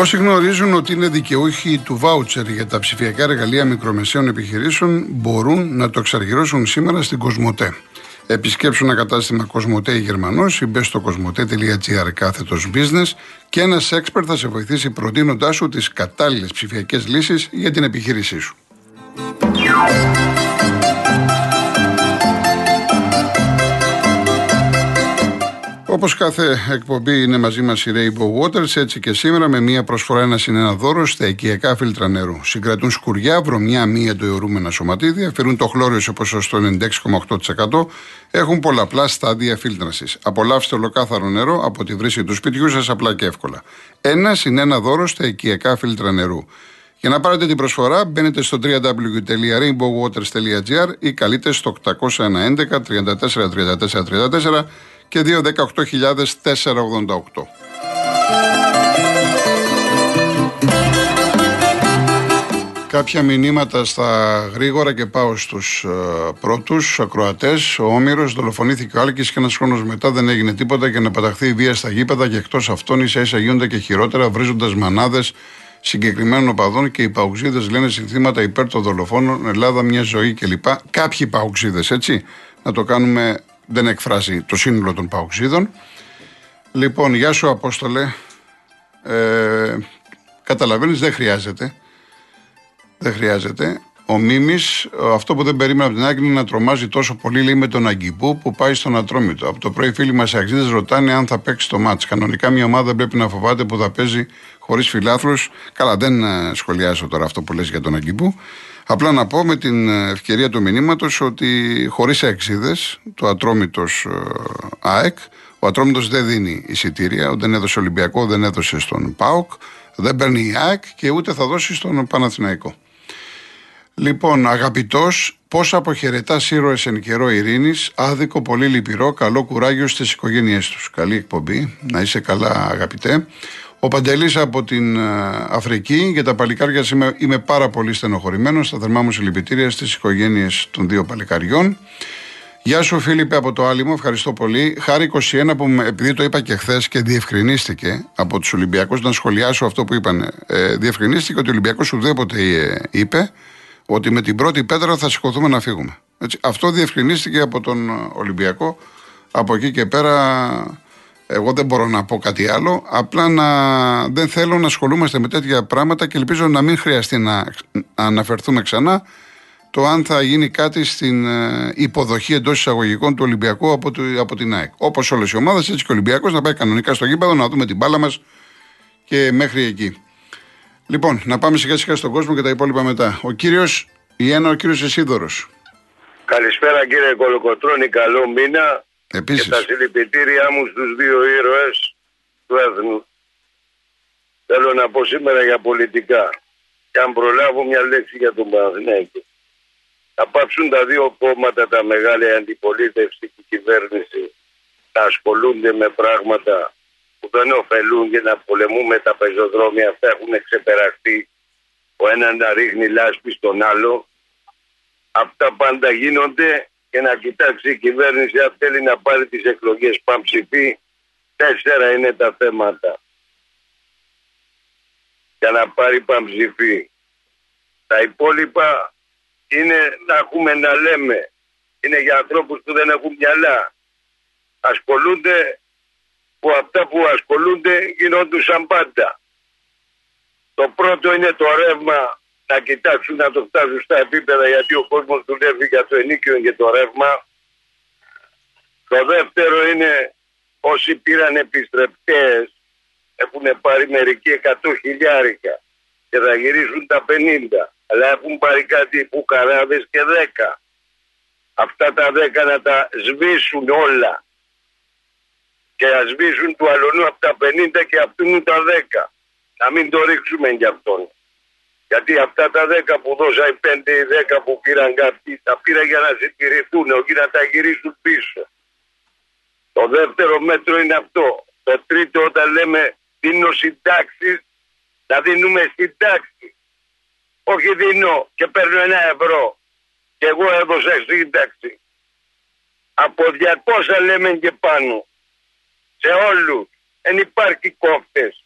Όσοι γνωρίζουν ότι είναι δικαιούχοι του βάουτσερ για τα ψηφιακά εργαλεία μικρομεσαίων επιχειρήσεων μπορούν να το εξαργυρώσουν σήμερα στην Κοσμοτέ. Επισκέψουν ένα κατάστημα Κοσμοτέ Γερμανός ή μπες στο κοσμοτέ.gr κάθετος business και ένας expert θα σε βοηθήσει προτείνοντάς σου τις κατάλληλες ψηφιακές λύσεις για την επιχείρησή σου. Όπως κάθε εκπομπή είναι μαζί μας η Rainbow Waters, έτσι και σήμερα με μία προσφορά ένα συν ένα δώρο στα οικιακά φίλτρα νερού. Συγκρατούν σκουριά, βρωμιά, μία αιωρούμενα σωματίδια, φέρουν το χλώριο σε ποσοστό 96,8%, έχουν πολλαπλά στάδια φίλτρασης. Απολαύστε ολοκάθαρο νερό από τη βρύση του σπιτιού σας απλά και εύκολα. Ένα συν ένα δώρο στα οικιακά φίλτρα νερού. Για να πάρετε την προσφορά μπαίνετε στο www.rainbowwaters.gr ή καλείτε στο 811 34 34 34 και 218.488. Κάποια μηνύματα στα γρήγορα και πάω στους uh, πρώτους ακροατές. Ο Όμηρος δολοφονήθηκε ο Άλκης και ένας χρόνος μετά δεν έγινε τίποτα και να παταχθεί η βία στα γήπεδα και εκτός αυτών ίσα ίσα γίνονται και χειρότερα βρίζοντας μανάδες συγκεκριμένων οπαδών και οι παουξίδες λένε συνθήματα υπέρ των δολοφόνων Ελλάδα μια ζωή κλπ. Κάποιοι παουξίδες έτσι να το κάνουμε δεν εκφράζει το σύνολο των παοξίδων. Λοιπόν, γεια σου Απόστολε. Ε, καταλαβαίνεις, δεν χρειάζεται. Δεν χρειάζεται. Ο Μίμης, αυτό που δεν περίμενα από την άκρη είναι να τρομάζει τόσο πολύ λέει, με τον Αγκιπού που πάει στον Ατρόμητο. Από το πρωί φίλοι μας οι αξίδε ρωτάνε αν θα παίξει το μάτς. Κανονικά μια ομάδα πρέπει να φοβάται που θα παίζει χωρίς φιλάθρου. Καλά, δεν ε, σχολιάζω τώρα αυτό που λες για τον Αγκιπού. Απλά να πω με την ευκαιρία του μηνύματος ότι χωρίς έξιδε, το ατρόμητος ε, ΑΕΚ, ο ατρόμητος δεν δίνει εισιτήρια, δεν έδωσε Ολυμπιακό, δεν έδωσε στον ΠΑΟΚ, δεν παίρνει η ΑΕΚ και ούτε θα δώσει στον Παναθηναϊκό. Λοιπόν, αγαπητός, πώς αποχαιρετάς ήρωες εν καιρό ειρήνης, άδικο, πολύ λυπηρό, καλό κουράγιο στις οικογένειές τους. Καλή εκπομπή, να είσαι καλά, αγαπητέ. Ο Παντελής από την ε, Αφρική. Για τα παλικάρια είμαι, είμαι πάρα πολύ στενοχωρημένος. Στα θερμά μου συλληπιτήρια στις οικογένειες των δύο παλικαριών. Γεια σου, Φίλιππε, από το Άλυμο. Ευχαριστώ πολύ. Χάρη 21 που, επειδή το είπα και χθες και διευκρινίστηκε από τους Ολυμπιακούς, να σχολιάσω αυτό που είπαν. Ε, διευκρινίστηκε ότι ο Ολυμπιακός ουδέποτε ε, είπε ότι με την πρώτη πέτρα θα σηκωθούμε να φύγουμε. Έτσι, αυτό διευκρινίστηκε από τον Ολυμπιακό. Από εκεί και πέρα εγώ δεν μπορώ να πω κάτι άλλο. Απλά να, δεν θέλω να ασχολούμαστε με τέτοια πράγματα και ελπίζω να μην χρειαστεί να, αναφερθούμε ξανά το αν θα γίνει κάτι στην ε, υποδοχή εντός εισαγωγικών του Ολυμπιακού από, το, από την ΑΕΚ. Όπως όλες οι ομάδες, έτσι και ο Ολυμπιακός να πάει κανονικά στο γήπεδο, να δούμε την μπάλα μας και μέχρι εκεί. Λοιπόν, να πάμε σιγά σιγά στον κόσμο και τα υπόλοιπα μετά. Ο κύριος Ιένα, ο κύριος Εσίδωρο. Καλησπέρα κύριε Κολοκοτρόνη, καλό μήνα. Επίσης. Και τα συλληπιτήριά μου στους δύο ήρωες του έθνου. Θέλω να πω σήμερα για πολιτικά. Και αν προλάβω μια λέξη για τον Παναθηναϊκό. Θα πάψουν τα δύο κόμματα, τα μεγάλη αντιπολίτευση και η κυβέρνηση να ασχολούνται με πράγματα που δεν ωφελούν και να πολεμούμε τα πεζοδρόμια. Αυτά έχουν ξεπεραστεί. Ο έναν να ρίχνει λάσπη στον άλλο. Αυτά πάντα γίνονται και να κοιτάξει η κυβέρνηση αν θέλει να πάρει τις εκλογές πανψηφί. Τέσσερα είναι τα θέματα για να πάρει πανψηφί. Τα υπόλοιπα είναι να έχουμε να λέμε. Είναι για ανθρώπους που δεν έχουν μυαλά. Ασχολούνται που αυτά που ασχολούνται γινόντουσαν πάντα. Το πρώτο είναι το ρεύμα να κοιτάξουν να το φτάσουν στα επίπεδα γιατί ο κόσμος δουλεύει για το ενίκιο και το ρεύμα. Το δεύτερο είναι όσοι πήραν επιστρεπτές έχουν πάρει μερικοί 100 χιλιάρικα και θα γυρίσουν τα 50 αλλά έχουν πάρει κάτι καράδες και 10. Αυτά τα 10 να τα σβήσουν όλα και να σβήσουν του αλωνού από τα 50 και αυτού τα 10. Να μην το ρίξουμε για αυτόν. Γιατί αυτά τα 10 που δώσα, οι 5 ή 10 που πήραν κάποιοι, τα πήρα για να συντηρηθούν, όχι να τα γυρίσουν πίσω. Το δεύτερο μέτρο είναι αυτό. Το τρίτο όταν λέμε δίνω συντάξεις, να δίνουμε συντάξεις. Όχι δίνω και παίρνω ένα ευρώ. Και εγώ έδωσα σύνταξη. Από 200 λέμε και πάνω. Σε όλους. Δεν υπάρχει κόφτες.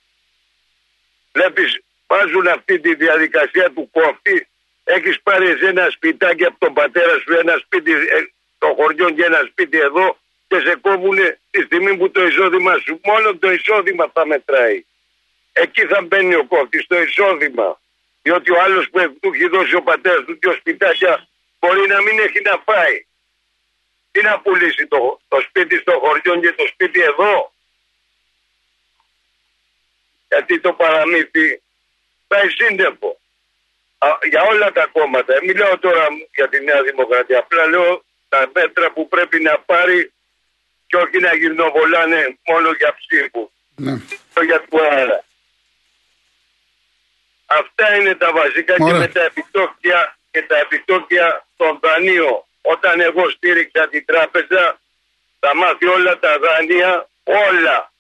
Βλέπεις βάζουν αυτή τη διαδικασία του κόφτη. Έχεις πάρει ένα σπιτάκι από τον πατέρα σου, ένα σπίτι ε, το χωριό και ένα σπίτι εδώ και σε κόβουν τη στιγμή που το εισόδημα σου, μόνο το εισόδημα θα μετράει. Εκεί θα μπαίνει ο κόφτης, το εισόδημα. Διότι ο άλλος που του έχει δώσει ο πατέρας του δύο σπιτάκια μπορεί να μην έχει να φάει. Τι να πουλήσει το, το σπίτι στο χωριό και το σπίτι εδώ; Γιατί το παραμύθι πάει σύνδεφο. Για όλα τα κόμματα. Ε, μιλάω τώρα για τη Νέα Δημοκρατία. Απλά λέω τα μέτρα που πρέπει να πάρει και όχι να γυρνοβολάνε μόνο για ψήφους. Ναι. Για του άλλα. Αυτά είναι τα βασικά και με τα επιτόκια και τα επιτόκια των δανείων. Όταν εγώ στήριξα την τράπεζα θα μάθει όλα τα δάνεια, όλα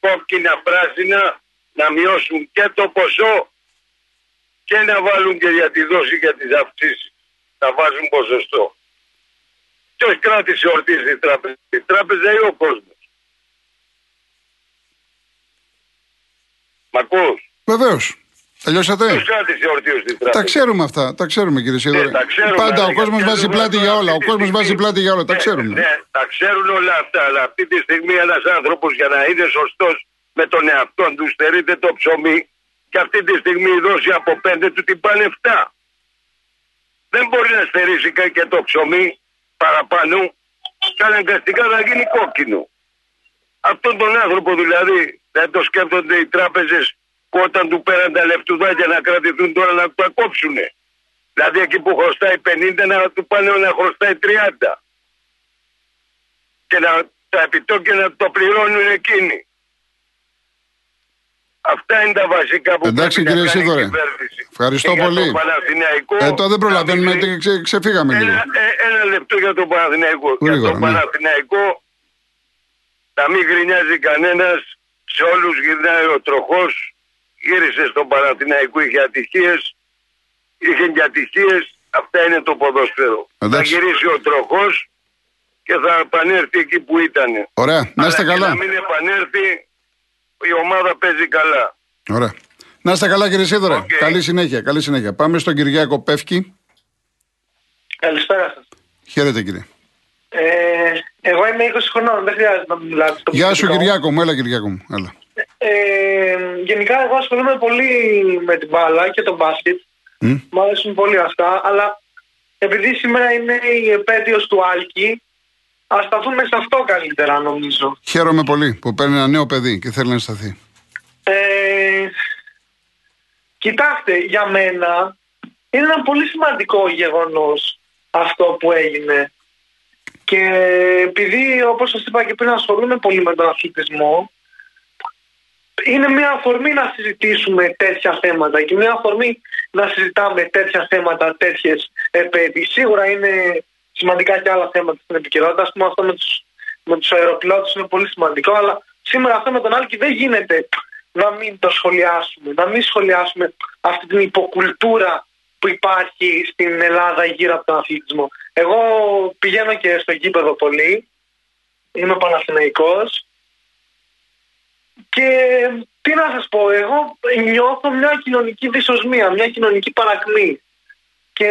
κόκκινα πράσινα να μειώσουν και το ποσό και να βάλουν και για τη δόση για τις αυξήσεις. Να βάζουν ποσοστό. Ποιο κράτησε ορτίζει η τράπεζα, η τράπεζα ή ο κόσμος. Μ' ακούς; Βεβαίως. Τελειώσατε; Τα ξέρουμε αυτά. Τα ξέρουμε κύριε Σίδωρη. Ναι, Πάντα ο κόσμος βάζει πλάτη για όλα. Ο κόσμος βάζει πλάτη για όλα. Τα ναι, ξέρουμε. Ναι, τα ξέρουν όλα αυτά. Αλλά αυτή τη στιγμή ένας άνθρωπος για να είναι σωστός με τον εαυτό του στερείται το ψωμί και αυτή τη στιγμή η δόση από πέντε του την πάνε 7. Δεν μπορεί να στερήσει και το ψωμί παραπάνω και αναγκαστικά να γίνει κόκκινο. Αυτόν τον άνθρωπο δηλαδή δεν το σκέφτονται οι τράπεζες που όταν του πέραν τα λεφτουδάκια να κρατηθούν τώρα να τα κόψουν. Δηλαδή εκεί που χρωστάει 50 να του πάνε να χρωστάει 30. Και να, τα επιτόκια να το πληρώνουν εκείνοι. Αυτά είναι τα βασικά που Εντάξει, πρέπει κύριε να κάνει Ευχαριστώ και πολύ. ε, το δεν προλαβαίνουμε, ξε, ξεφύγαμε λίγο. Ένα, ε, ένα λεπτό για τον Παναθηναϊκό. για τον ναι. Παναθηναϊκό να μην γρινιάζει κανένας, σε όλους γυρνάει ο τροχός, γύρισε στον Παναθηναϊκό, είχε ατυχίες, είχε και ατυχίες. Αυτά είναι το ποδόσφαιρο. Θα γυρίσει ο τροχός και θα επανέλθει εκεί που ήταν. Ωραία, να είστε καλά. Να μην επανέλθει, η ομάδα παίζει καλά. Ωραία. Να είστε καλά κύριε Σίδωρε. Okay. Καλή συνέχεια, καλή συνέχεια. Πάμε στον Κυριάκο Πεύκη. Καλησπέρα σας. Χαίρετε κύριε. Ε, εγώ είμαι 20 χρονών, δεν χρειάζεται να μιλάτε. Γεια σου Κυριάκο μου, έλα Κυριάκο μου. Έλα. Ε, γενικά εγώ ασχολούμαι πολύ με την μπάλα και τον μπάσκετ. Mm. Μου αρέσουν πολύ αυτά, αλλά επειδή σήμερα είναι η επέτειος του Άλκη, ας σταθούμε σε αυτό καλύτερα νομίζω. Χαίρομαι πολύ που παίρνει ένα νέο παιδί και θέλει να σταθεί. Ε, κοιτάξτε, για μένα είναι ένα πολύ σημαντικό γεγονός αυτό που έγινε. Και επειδή όπως σας είπα και πριν ασχολούμαι πολύ με τον αθλητισμό, είναι μια αφορμή να συζητήσουμε τέτοια θέματα και μια αφορμή να συζητάμε τέτοια θέματα, τέτοιες επέτειες. Σίγουρα είναι σημαντικά και άλλα θέματα στην επικαιρότητα. Α πούμε, αυτό με τους με τους αεροπλώτου είναι πολύ σημαντικό, αλλά σήμερα αυτό με τον Άλκη δεν γίνεται να μην το σχολιάσουμε, να μην σχολιάσουμε αυτή την υποκουλτούρα που υπάρχει στην Ελλάδα γύρω από τον αθλητισμό. Εγώ πηγαίνω και στο γήπεδο πολύ, είμαι Παναθηναϊκός και τι να σας πω, εγώ νιώθω μια κοινωνική δυσοσμία, μια κοινωνική παρακμή. Και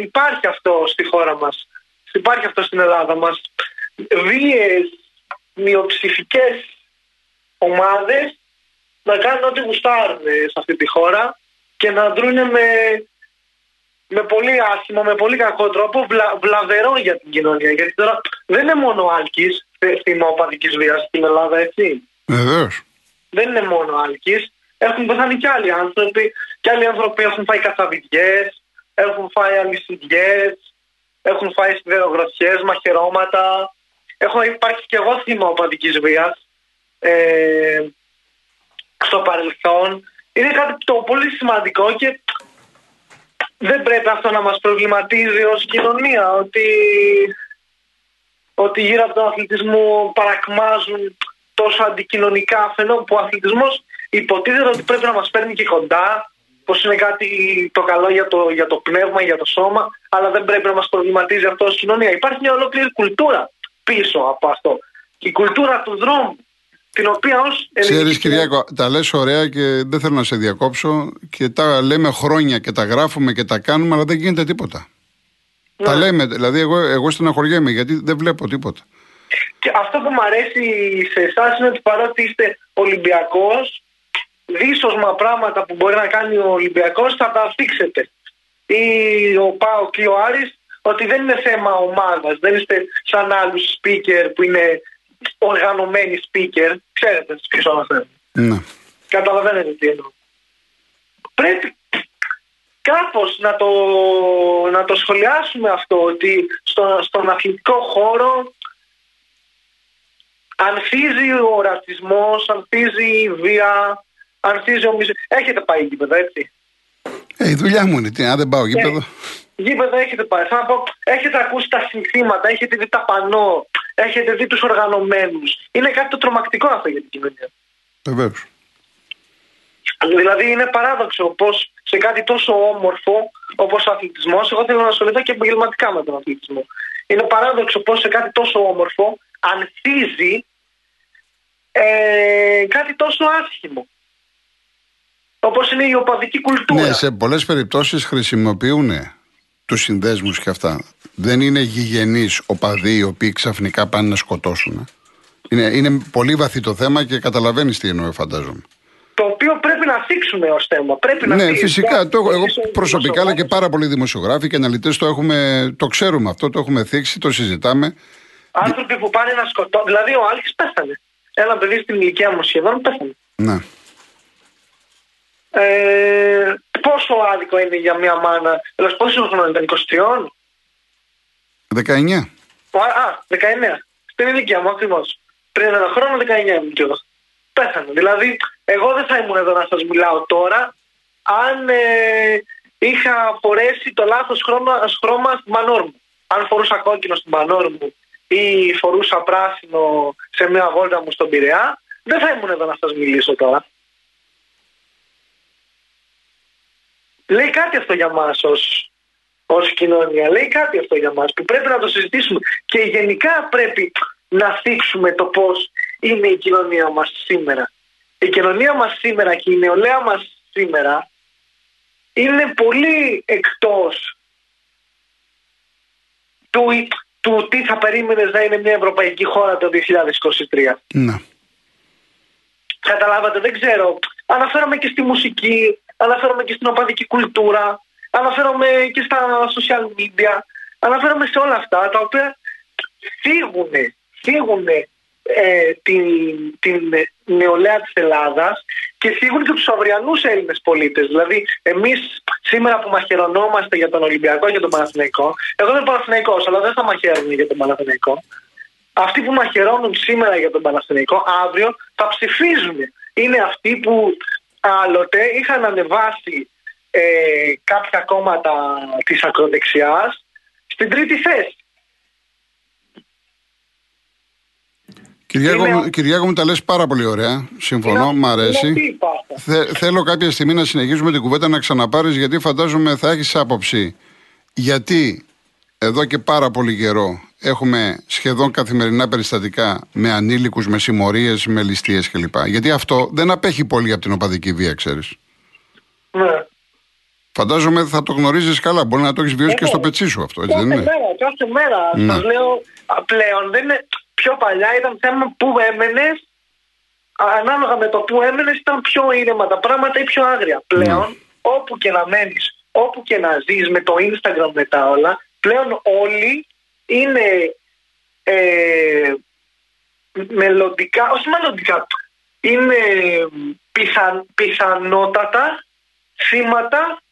υπάρχει αυτό στη χώρα μας, υπάρχει αυτό στην Ελλάδα μας. Βίες, μειοψηφικές ομάδες να κάνουν ό,τι γουστάρουν σε αυτή τη χώρα και να δρούν με, με πολύ άσχημο, με πολύ κακό τρόπο, βλα, βλαβερό για την κοινωνία. Γιατί τώρα δεν είναι μόνο άλκης θύμα οπαδικής βίας στην Ελλάδα, έτσι. Βεβαίως δεν είναι μόνο άλκης. Έχουν πεθάνει και άλλοι άνθρωποι. Και άλλοι άνθρωποι έχουν φάει καθαβιδιέ, έχουν φάει αλυσιδιές, έχουν φάει σιδερογροθιές, μαχαιρώματα. Έχω υπάρξει και εγώ θύμα οπαδικής βίας ε, στο παρελθόν. Είναι κάτι το πολύ σημαντικό και δεν πρέπει αυτό να μας προβληματίζει ως κοινωνία ότι, ότι γύρω από τον αθλητισμό παρακμάζουν τόσο αντικοινωνικά φαινόμενα που ο αθλητισμός υποτίθεται ότι πρέπει να μας παίρνει και κοντά, πως είναι κάτι το καλό για το, για το πνεύμα, για το σώμα, αλλά δεν πρέπει να μας προβληματίζει αυτό ως κοινωνία. Υπάρχει μια ολόκληρη κουλτούρα πίσω από αυτό. η κουλτούρα του δρόμου. την οποία ως Ξέρεις Κυριάκο, τα λες ωραία και δεν θέλω να σε διακόψω και τα λέμε χρόνια και τα γράφουμε και τα κάνουμε αλλά δεν γίνεται τίποτα. Ναι. Τα λέμε, δηλαδή εγώ, εγώ στεναχωριέμαι γιατί δεν βλέπω τίποτα. Και αυτό που μου αρέσει σε εσάς είναι ότι παρότι είστε Ολυμπιακός, δύσοσμα πράγματα που μπορεί να κάνει ο Ολυμπιακός θα τα θίξετε. Ή ο Πάο και ο Άρης, ότι δεν είναι θέμα ομάδας, δεν είστε σαν άλλους speaker που είναι οργανωμένοι speaker. Ξέρετε ποιος αναφέρω. Ναι. Καταλαβαίνετε τι εννοώ. Πρέπει κάπως να το, να το σχολιάσουμε αυτό ότι στο, στον αθλητικό χώρο ανθίζει ο ρατσισμός, ανθίζει η βία, ανθίζει ο μισό... Έχετε πάει γήπεδο, έτσι. Ε, η δουλειά μου είναι, τι, αν δεν πάω γήπεδο. Ε, γήπεδο έχετε πάει. Θα πω, έχετε ακούσει τα συνθήματα, έχετε δει τα πανό, έχετε δει τους οργανωμένους. Είναι κάτι το τρομακτικό αυτό για την κοινωνία. Βεβαίως. Δηλαδή είναι παράδοξο πως σε κάτι τόσο όμορφο όπως ο αθλητισμός, εγώ θέλω να ασχοληθώ και επαγγελματικά με τον αθλητισμό. Είναι παράδοξο πως σε κάτι τόσο όμορφο ανθίζει ε, κάτι τόσο άσχημο. Όπως είναι η οπαδική κουλτούρα. Ναι, σε πολλές περιπτώσεις χρησιμοποιούν τους συνδέσμους και αυτά. Δεν είναι γηγενείς οπαδοί οι οποίοι ξαφνικά πάνε να σκοτώσουν. Είναι, είναι πολύ βαθύ το θέμα και καταλαβαίνεις τι εννοώ, φαντάζομαι το οποίο πρέπει να θίξουμε ως θέμα. Πρέπει να ναι, φυσικά. Το, εγώ προσωπικά αλλά και πάρα πολλοί δημοσιογράφοι και αναλυτές το, έχουμε, το ξέρουμε αυτό, το έχουμε θίξει, το συζητάμε. Άνθρωποι που πάνε να σκοτώσουν. Δηλαδή, ο Άλκης πέθανε. Ένα παιδί στην ηλικία μου σχεδόν πέθανε. Ναι. Ε, πόσο άδικο είναι για μια μάνα; Δηλαδή, πόσο χρόνος ήταν, 23. 19. Α, 19. Στην ηλικία μου ακριβώς. Πριν ένα χρόνο, 19 ήμουν και εγώ πέθανε. Δηλαδή, εγώ δεν θα ήμουν εδώ να σας μιλάω τώρα αν ε, είχα φορέσει το λάθος χρώμα, χρώμα στην πανόρ μου. Αν φορούσα κόκκινο στην πανόρ μου ή φορούσα πράσινο σε μια βόλτα μου στον Πειραιά, δεν θα ήμουν εδώ να σας μιλήσω τώρα. Λέει κάτι αυτό για μας ως, ως κοινωνία. Λέει κάτι αυτό για μας που πρέπει να το συζητήσουμε. Και γενικά πρέπει να θίξουμε το πώς είναι η κοινωνία μας σήμερα. Η κοινωνία μας σήμερα και η νεολαία μας σήμερα είναι πολύ εκτός του, του τι θα περίμενες να είναι μια ευρωπαϊκή χώρα το 2023. Ναι. Καταλάβατε, δεν ξέρω. Αναφέρομαι και στη μουσική, αναφέρομαι και στην οπαδική κουλτούρα, αναφέρομαι και στα social media, αναφέρομαι σε όλα αυτά τα οποία φύγουν, φύγουν ε, την, την νεολαία της Ελλάδας και σίγουρα και τους αυριανούς Έλληνες πολίτες. Δηλαδή εμείς σήμερα που μαχαιρωνόμαστε για τον Ολυμπιακό και για τον Παναθηναϊκό, εγώ δεν είμαι Παναθηναϊκός αλλά δεν θα μαχαίρουν για τον Παναθηναϊκό. Αυτοί που μαχαιρώνουν σήμερα για τον Παναθηναϊκό αύριο θα ψηφίζουν. Είναι αυτοί που άλλοτε είχαν ανεβάσει ε, κάποια κόμματα της ακροδεξιάς στην τρίτη θέση. Κυριάκο, είναι... Κυριάκο μου τα λες πάρα πολύ ωραία. Συμφωνώ, μ' αρέσει. θέλω κάποια στιγμή να συνεχίσουμε την κουβέντα να ξαναπάρεις γιατί φαντάζομαι θα έχεις άποψη. Γιατί εδώ και πάρα πολύ καιρό έχουμε σχεδόν καθημερινά περιστατικά με ανήλικους, με συμμορίες, με ληστείες κλπ. Γιατί αυτό δεν απέχει πολύ από την οπαδική βία, ξέρεις. Ναι. Φαντάζομαι θα το γνωρίζεις καλά. Μπορεί να το έχεις βιώσει και στο πετσί σου αυτό, έτσι κάθε δεν είναι; Μέρα, κάθε μέρα. Ναι. Σας λέω πλέον δεν είναι πιο παλιά ήταν θέμα που έμενες, ανάλογα με το που έμενες, ήταν πιο ήρεμα τα πράγματα ή πιο άγρια. Πλέον, ναι. όπου και να μένεις, όπου και να ζεις με το Instagram με τα όλα, πλέον όλοι είναι ε, μελλοντικά, όχι μελλοντικά, είναι πιθαν, πιθανότατα θύματα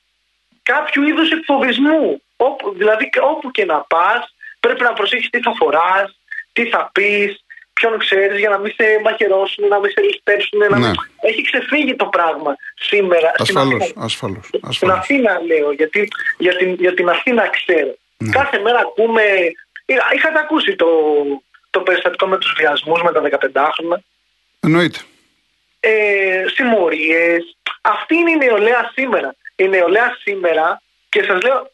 κάποιου είδους εκφοβισμού. Όπου, δηλαδή όπου και να πας πρέπει να προσέχεις τι θα φοράς, τι θα πεις, ποιον ξέρεις για να μην σε μαχαιρώσουν, να μην σε ληστέψουν. Ναι. Να Έχει ξεφύγει το πράγμα σήμερα. Ασφαλώς, ασφαλώς, Στην Αθήνα λέω, γιατί για την, για την Αθήνα ξέρω. Ναι. Κάθε μέρα ακούμε. Είχατε ακούσει το, το περιστατικό με τους βιασμούς με τα 15 χρόνια. Εννοείται. Ε, Συμμορίες. Αυτή είναι η νεολαία σήμερα. Η νεολαία σήμερα και σας λέω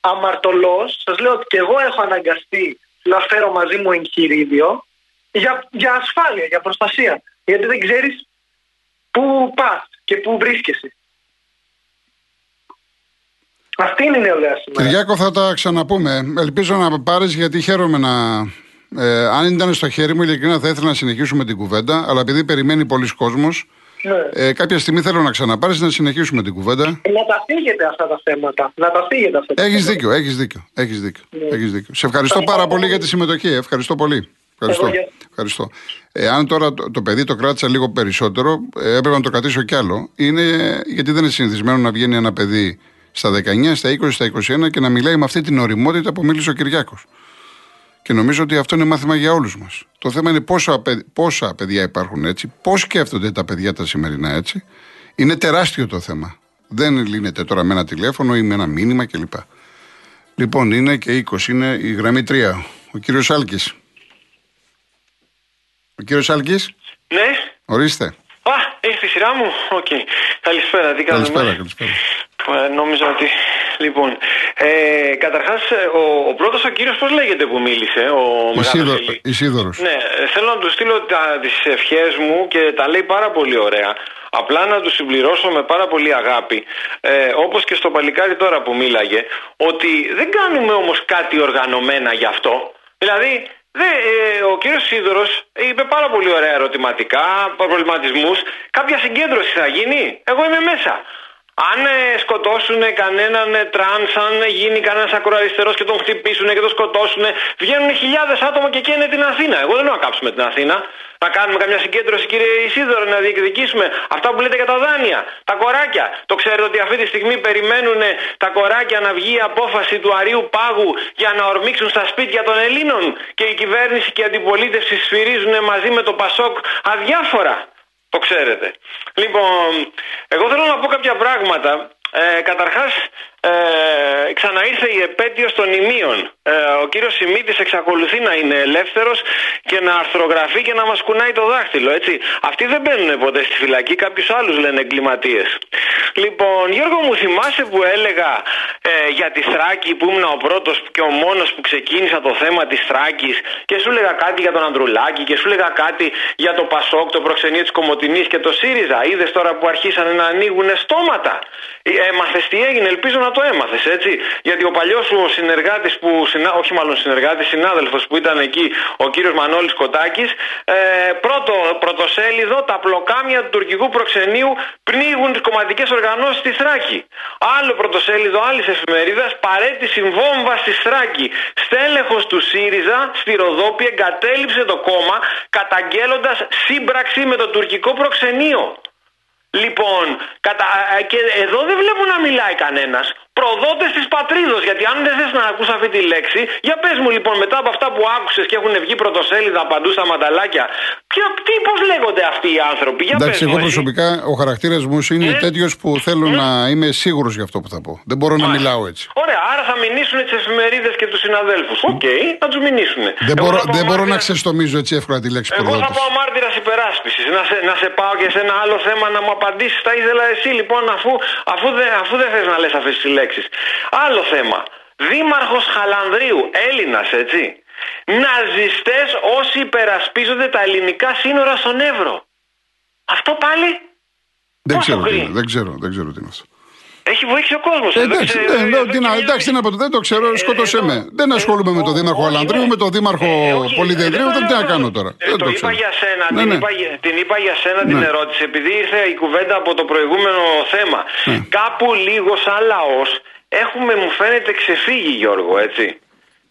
αμαρτωλός, σας λέω ότι και εγώ έχω αναγκαστεί να φέρω μαζί μου εγχειρίδιο για, για ασφάλεια, για προστασία. Γιατί δεν ξέρεις πού πας και πού βρίσκεσαι. Αυτή είναι η νεολαία σήμερα. Κυριάκο, θα τα ξαναπούμε. Ελπίζω να πάρεις γιατί χαίρομαι να. Ε, αν ήταν στο χέρι μου, ειλικρινά θα ήθελα να συνεχίσουμε την κουβέντα, αλλά επειδή περιμένει πολλοί κόσμος, Ναι. ε, κάποια στιγμή θέλω να ξαναπάρεις να συνεχίσουμε την κουβέντα. Να τα φύγετε αυτά τα θέματα. Να τα φύγετε αυτά τα Έχεις θέματα. δίκιο, έχεις δίκιο. Έχεις δίκιο, Ναι. έχεις δίκιο. Σε ευχαριστώ πάρα Ευχαριστώ πολύ πολύ. για τη συμμετοχή. Ευχαριστώ πολύ. Ευχαριστώ. Εγώ για- Ευχαριστώ. Ε, αν τώρα το, το παιδί το κράτησα λίγο περισσότερο, ε, έπρεπε να το κρατήσω κι άλλο. Είναι γιατί δεν είναι συνηθισμένο να βγαίνει ένα παιδί στα 19, στα 20, στα 21 και να μιλάει με αυτή την οριμότητα που μίλησε ο Κυριάκος. Και νομίζω ότι αυτό είναι μάθημα για όλους μας. Το θέμα είναι πόσα, παι- πόσα παιδιά υπάρχουν έτσι, πώς σκέφτονται τα παιδιά τα σημερινά έτσι. Είναι τεράστιο το θέμα. Δεν λύνεται τώρα με ένα τηλέφωνο ή με ένα μήνυμα κλπ. Λοιπόν, είναι και 20, είναι η γραμμή 3. Ο κύριος Άλκης. Ο κύριος Άλκης, Ναι. ορίστε. Α, ήρθε η σειρά μου; Οκ. Καλησπέρα, τι κάνουμε; Καλησπέρα, καλησπέρα. Ε, νόμιζα ότι. Λοιπόν. Ε, Καταρχάς, ο, ο πρώτος ο κύριος, πώς λέγεται που μίλησε, ο Ισίδο, Μεγάλος Ισίδωρος. Ναι, ε, θέλω να του στείλω τις ευχές μου και τα λέει πάρα πολύ ωραία. Απλά να τους συμπληρώσω με πάρα πολύ αγάπη, ε, όπως και στο παλικάρι τώρα που μίλαγε, ότι δεν κάνουμε όμως κάτι οργανωμένα γι' αυτό. Δηλαδή, Δε, ε, ο κύριος Ισίδωρος είπε πάρα πολύ ωραία ερωτηματικά, προβληματισμούς. Κάποια συγκέντρωση θα γίνει; Εγώ είμαι μέσα. Αν ε, σκοτώσουν κανέναν ε, τρανς, αν γίνει κανένας ακροαριστερός και τον χτυπήσουν και τον σκοτώσουν, βγαίνουν χιλιάδες άτομα και καίνε την Αθήνα. Εγώ δεν λέω να κάψουμε την Αθήνα. Να κάνουμε καμιά συγκέντρωση, κύριε Ισίδωρο, να διεκδικήσουμε αυτά που λέτε για τα δάνεια, τα κοράκια. Το ξέρετε ότι αυτή τη στιγμή περιμένουν ε, τα κοράκια να βγει η απόφαση του Αρείου Πάγου για να ορμήξουν στα σπίτια των Ελλήνων και η κυβέρνηση και η αντιπολίτευση σφυρίζουν μαζί με το Πασόκ αδιάφορα. Το ξέρετε. Λοιπόν, εγώ θέλω να πω κάποια πράγματα. Ε, καταρχάς, ε, ξαναήρθε η επέτειος των ημείων. Ε, ο κύριος Σιμίτης εξακολουθεί να είναι ελεύθερος και να αρθρογραφεί και να μας κουνάει το δάχτυλο, έτσι. Αυτοί δεν μπαίνουν ποτέ στη φυλακή, κάποιους άλλους λένε εγκληματίες. Λοιπόν, Γιώργο μου θυμάσαι που έλεγα ε, για τη Θράκη που ήμουν ο πρώτος και ο μόνος που ξεκίνησα το θέμα της Θράκης και σου έλεγα κάτι για τον Ανδρουλάκη και σου έλεγα κάτι για το Πασόκ, το προξενείο της Κομωτινής και το ΣΥΡΙΖΑ. Είδες τώρα που αρχίσανε να ανοίγουν στόματα. Έμαθες τι έγινε, ελπίζω να το έμαθες, έτσι. Γιατί ο παλιός σου συνεργάτης που. Συνα... Όχι μάλλον συνεργάτης, συνάδελφος που ήταν εκεί, ο κύριος Μανώλης Κοτάκης, ε, πρώτο πρωτοσέλιδο, τα πλοκάμια του τουρκικού προξενείου πνίγουν τις κομματικές οργανώσεις στη Θράκη. Άλλο πρωτοσέλιδο άλλης εφημερίδας, παρέτηση βόμβα στη Θράκη. Στέλεχος του ΣΥΡΙΖΑ στη Ροδόπη εγκατέλειψε το κόμμα καταγγέλλοντας σύμπραξη με το τουρκικό προξενείο. Λοιπόν, κατα... και εδώ δεν βλέπω να μιλάει κανένας. Προδότες της πατρίδος. Γιατί αν δεν θες να ακούς αυτή τη λέξη, για πες μου λοιπόν μετά από αυτά που άκουσες και έχουν βγει πρωτοσέλιδα παντού στα μανταλάκια, ποια... τι, πώς λέγονται αυτοί οι άνθρωποι. Για Εντάξει, πες μου, εγώ εσύ. προσωπικά ο χαρακτήρας μου είναι Ε; τέτοιος που θέλω να είμαι σίγουρος για αυτό που θα πω. Δεν μπορώ να μιλάω έτσι. Ωραία, άρα θα μηνύσουν τις εφημερίδες και τους συναδέλφους. Οκ, να τους μηνύσουν. Δεν Εγώ μπορώ, θα πάω δεν μπορώ να μάρτυρας- ξεστομίζω έτσι εύκολα τη λέξη Εγώ θα προδότης. πάω μάρτυρα υπεράσπισης. Να σε, να σε πάω και σε ένα άλλο θέμα να μου απαντήσεις. Τα ήθελα εσύ λοιπόν, αφού, αφού, δεν, αφού δεν θες να λες αυτές τις λέξει. Άλλο θέμα. Δήμαρχος Χαλανδρίου, Έλληνας, έτσι. Ναζιστές όσοι υπερασπίζονται τα ελληνικά σύνορα στον Εύρο. Αυτό πάλι; Δεν πώς ξέρω, το τι κρίνει; είναι, δεν ξέρω, δεν ξέρω τι είναι αυτό. Έχει βοήθησει ο κόσμος. Ε, εντάξει, ναι, ναι, τι να- εντάξει, τι να πω, δεν το ξέρω, σκότωσέ με. Δεν ασχολούμαι με τον Δήμαρχο όχι, Αλανδρίου, ναι. με τον Δήμαρχο Ε, όχι, Πολυδεδρίου, ε, δεν το τι να λέω κάνω αυτό. τώρα. Ε, Δεν το το είπα ξέρω. για σένα, Ναι, την, ναι. Είπα, για- την είπα για σένα την Ναι. ερώτηση, επειδή ήρθε η κουβέντα από το προηγούμενο θέμα. Ναι. Κάπου λίγο σαν λαός έχουμε, μου φαίνεται, ξεφύγει Γιώργο, έτσι.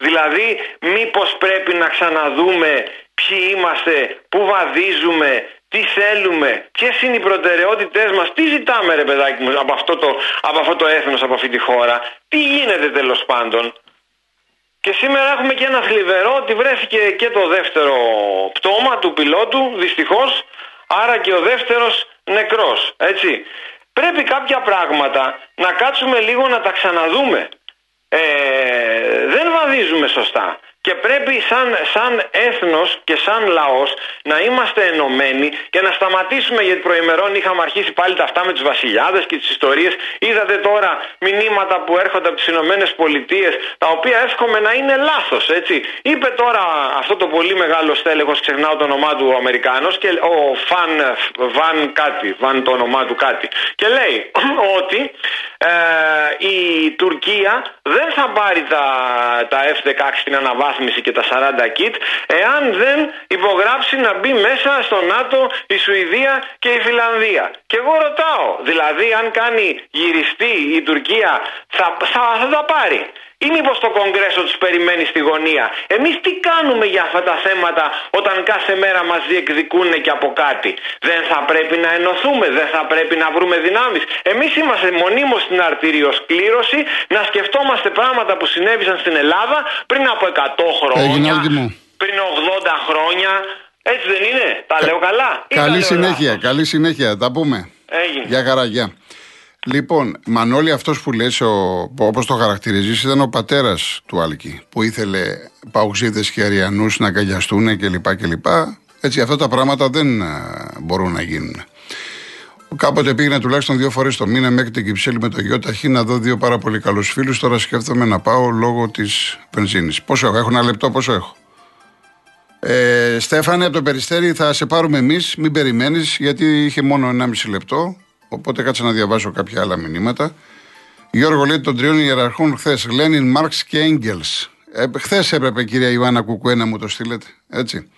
Δηλαδή, μήπως πρέπει να ξαναδούμε ποιοι είμαστε, πού βαδίζουμε, τι θέλουμε, ποιες είναι οι προτεραιότητές μας, τι ζητάμε, ρε παιδάκι μου, από αυτό το, από αυτό το έθνος, από αυτή τη χώρα, τι γίνεται τέλος πάντων; Και σήμερα έχουμε και ένα θλιβερό ότι βρέθηκε και το δεύτερο πτώμα του πιλότου, δυστυχώς, άρα και ο δεύτερος νεκρός, έτσι. Πρέπει κάποια πράγματα να κάτσουμε λίγο να τα ξαναδούμε. Ε, δεν βαδίζουμε σωστά. Και πρέπει σαν, σαν έθνος και σαν λαός να είμαστε ενωμένοι και να σταματήσουμε γιατί προημερών είχαμε αρχίσει πάλι τα αυτά με τους βασιλιάδες και τις ιστορίες. Είδατε τώρα μηνύματα που έρχονται από τις Ηνωμένες Πολιτείες τα οποία εύχομαι να είναι λάθος έτσι. Είπε τώρα αυτό το πολύ μεγάλο στέλεχος, ξεχνάω το όνομά του ο Αμερικάνος και ο Φαν, Βαν κάτι, Βαν το όνομά του κάτι και λέει ότι ε, η Τουρκία δεν θα πάρει τα, τα F-16 στην αναβάθμιση και τα 40 kit εάν δεν υπογράψει να μπει μέσα στο ΝΑΤΟ η Σουηδία και η Φιλανδία. Και εγώ ρωτάω, δηλαδή αν κάνει γυριστή η Τουρκία θα, θα, θα τα πάρει ή μήπως το Κογκρέσο τους περιμένει στη γωνία. Εμείς τι κάνουμε για αυτά τα θέματα όταν κάθε μέρα μας διεκδικούν και από κάτι; Δεν θα πρέπει να ενωθούμε, δεν θα πρέπει να βρούμε δυνάμεις. Εμείς είμαστε μονίμως στην αρτηριοσκλήρωση να σκεφτόμαστε πράγματα που συνέβησαν στην Ελλάδα πριν από 100 χρόνια, πριν 80 χρόνια. Έτσι δεν είναι, τα λέω καλά; Καλή συνέχεια, καλή συνέχεια, τα πούμε. Έγινε. Για χαρά, Λοιπόν, Μανώλη, αυτός που λες, όπως το χαρακτηρίζεις, ήταν ο πατέρας του Άλκη, που ήθελε παουξίδε και αριανούς να αγκαλιαστούν κλπ. κλπ. Έτσι, αυτά τα πράγματα δεν ε, μπορούν να γίνουν. Κάποτε πήγαινε τουλάχιστον δύο φορές το μήνα μέχρι την Κυψέλη με το γιο ταχύ να δω δύο πάρα πολύ καλούς φίλους. Τώρα σκέφτομαι να πάω λόγω της βενζίνης. Πόσο έχω, έχω ένα λεπτό, πόσο έχω; Ε, Στέφανε, από το περιστέρι θα σε πάρουμε εμείς, μην περιμένεις, γιατί είχε μόνο 1,5 λεπτό. Οπότε κάτσε να διαβάσω κάποια άλλα μηνύματα. Γιώργο λέει των τριών ιεραρχών χθες. Λένιν, Μάρξ και Έγκελς. Ε, χθες έπρεπε κυρία Ιωάννα Κουκουέ να μου το στείλετε. Έτσι.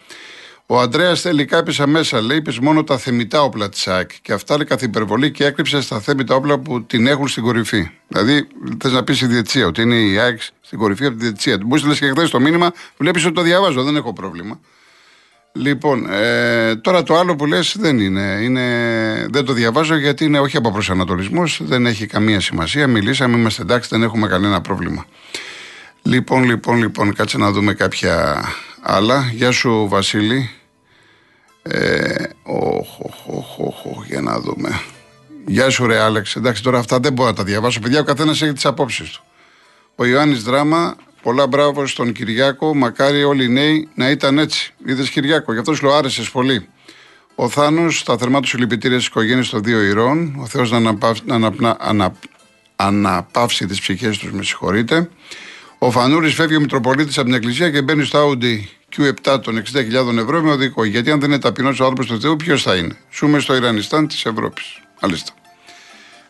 Ο Αντρέα τελικά έπεσα μέσα. Λέει: Είπε μόνο τα θεμητά όπλα της ΑΕΚ. Και αυτά λέει καθ' υπερβολή και έκρυψε στα θέμητα όπλα που την έχουν στην κορυφή. Δηλαδή, θες να πεις η διετσία, ότι είναι η ΑΕΚ στην κορυφή από τη διετσία. Μπορεί να λε και χθες το μήνυμα, βλέπεις ότι το διαβάζω, δεν έχω πρόβλημα. Λοιπόν, ε, τώρα το άλλο που λες δεν είναι. είναι. Δεν το διαβάζω γιατί είναι όχι από προσανατολισμός, δεν έχει καμία σημασία. Μιλήσαμε, είμαστε εντάξει, δεν έχουμε κανένα πρόβλημα. Λοιπόν, λοιπόν, λοιπόν, κάτσε να δούμε κάποια άλλα. Γεια σου, Βασίλη. Ε, οχ, οχ, οχ, για να δούμε. Γεια σου, ρε Άλεξ. Εντάξει, τώρα αυτά δεν μπορώ να τα διαβάσω. Παιδιά, ο καθένας έχει τις απόψεις του. Ο Ιωάννης Δράμα Πολλά μπράβο στον Κυριάκο. Μακάρι όλοι οι νέοι να ήταν έτσι. Είδες Κυριάκο, γι' αυτό σου λέω άρεσες πολύ. Ο Θάνος, τα θερμά του συλληπιτήρια της οικογένειας των δύο ηρών. Ο Θεός να, αναπαύσει, να ανα, ανα, αναπαύσει τις ψυχές τους, με συγχωρείτε. Ο Φανούρης φεύγει ο Μητροπολίτης από την Εκκλησία και μπαίνει στο Audi Q7 των 60.000 ευρώ με οδικό. Γιατί αν δεν είναι ταπεινός ο άνθρωπος του Θεού, ποιος θα είναι; Ζούμε στο Ιρανιστάν της Ευρώπης. Μάλιστα.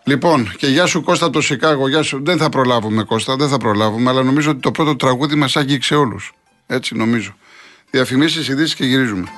Λοιπόν, και γεια σου Κώστα το Σικάγο, γεια σου. Δεν θα προλάβουμε Κώστα, δεν θα προλάβουμε, αλλά νομίζω ότι το πρώτο τραγούδι μας άγγιξε όλους. Έτσι νομίζω. Διαφημίσεις, ειδήσεις και γυρίζουμε.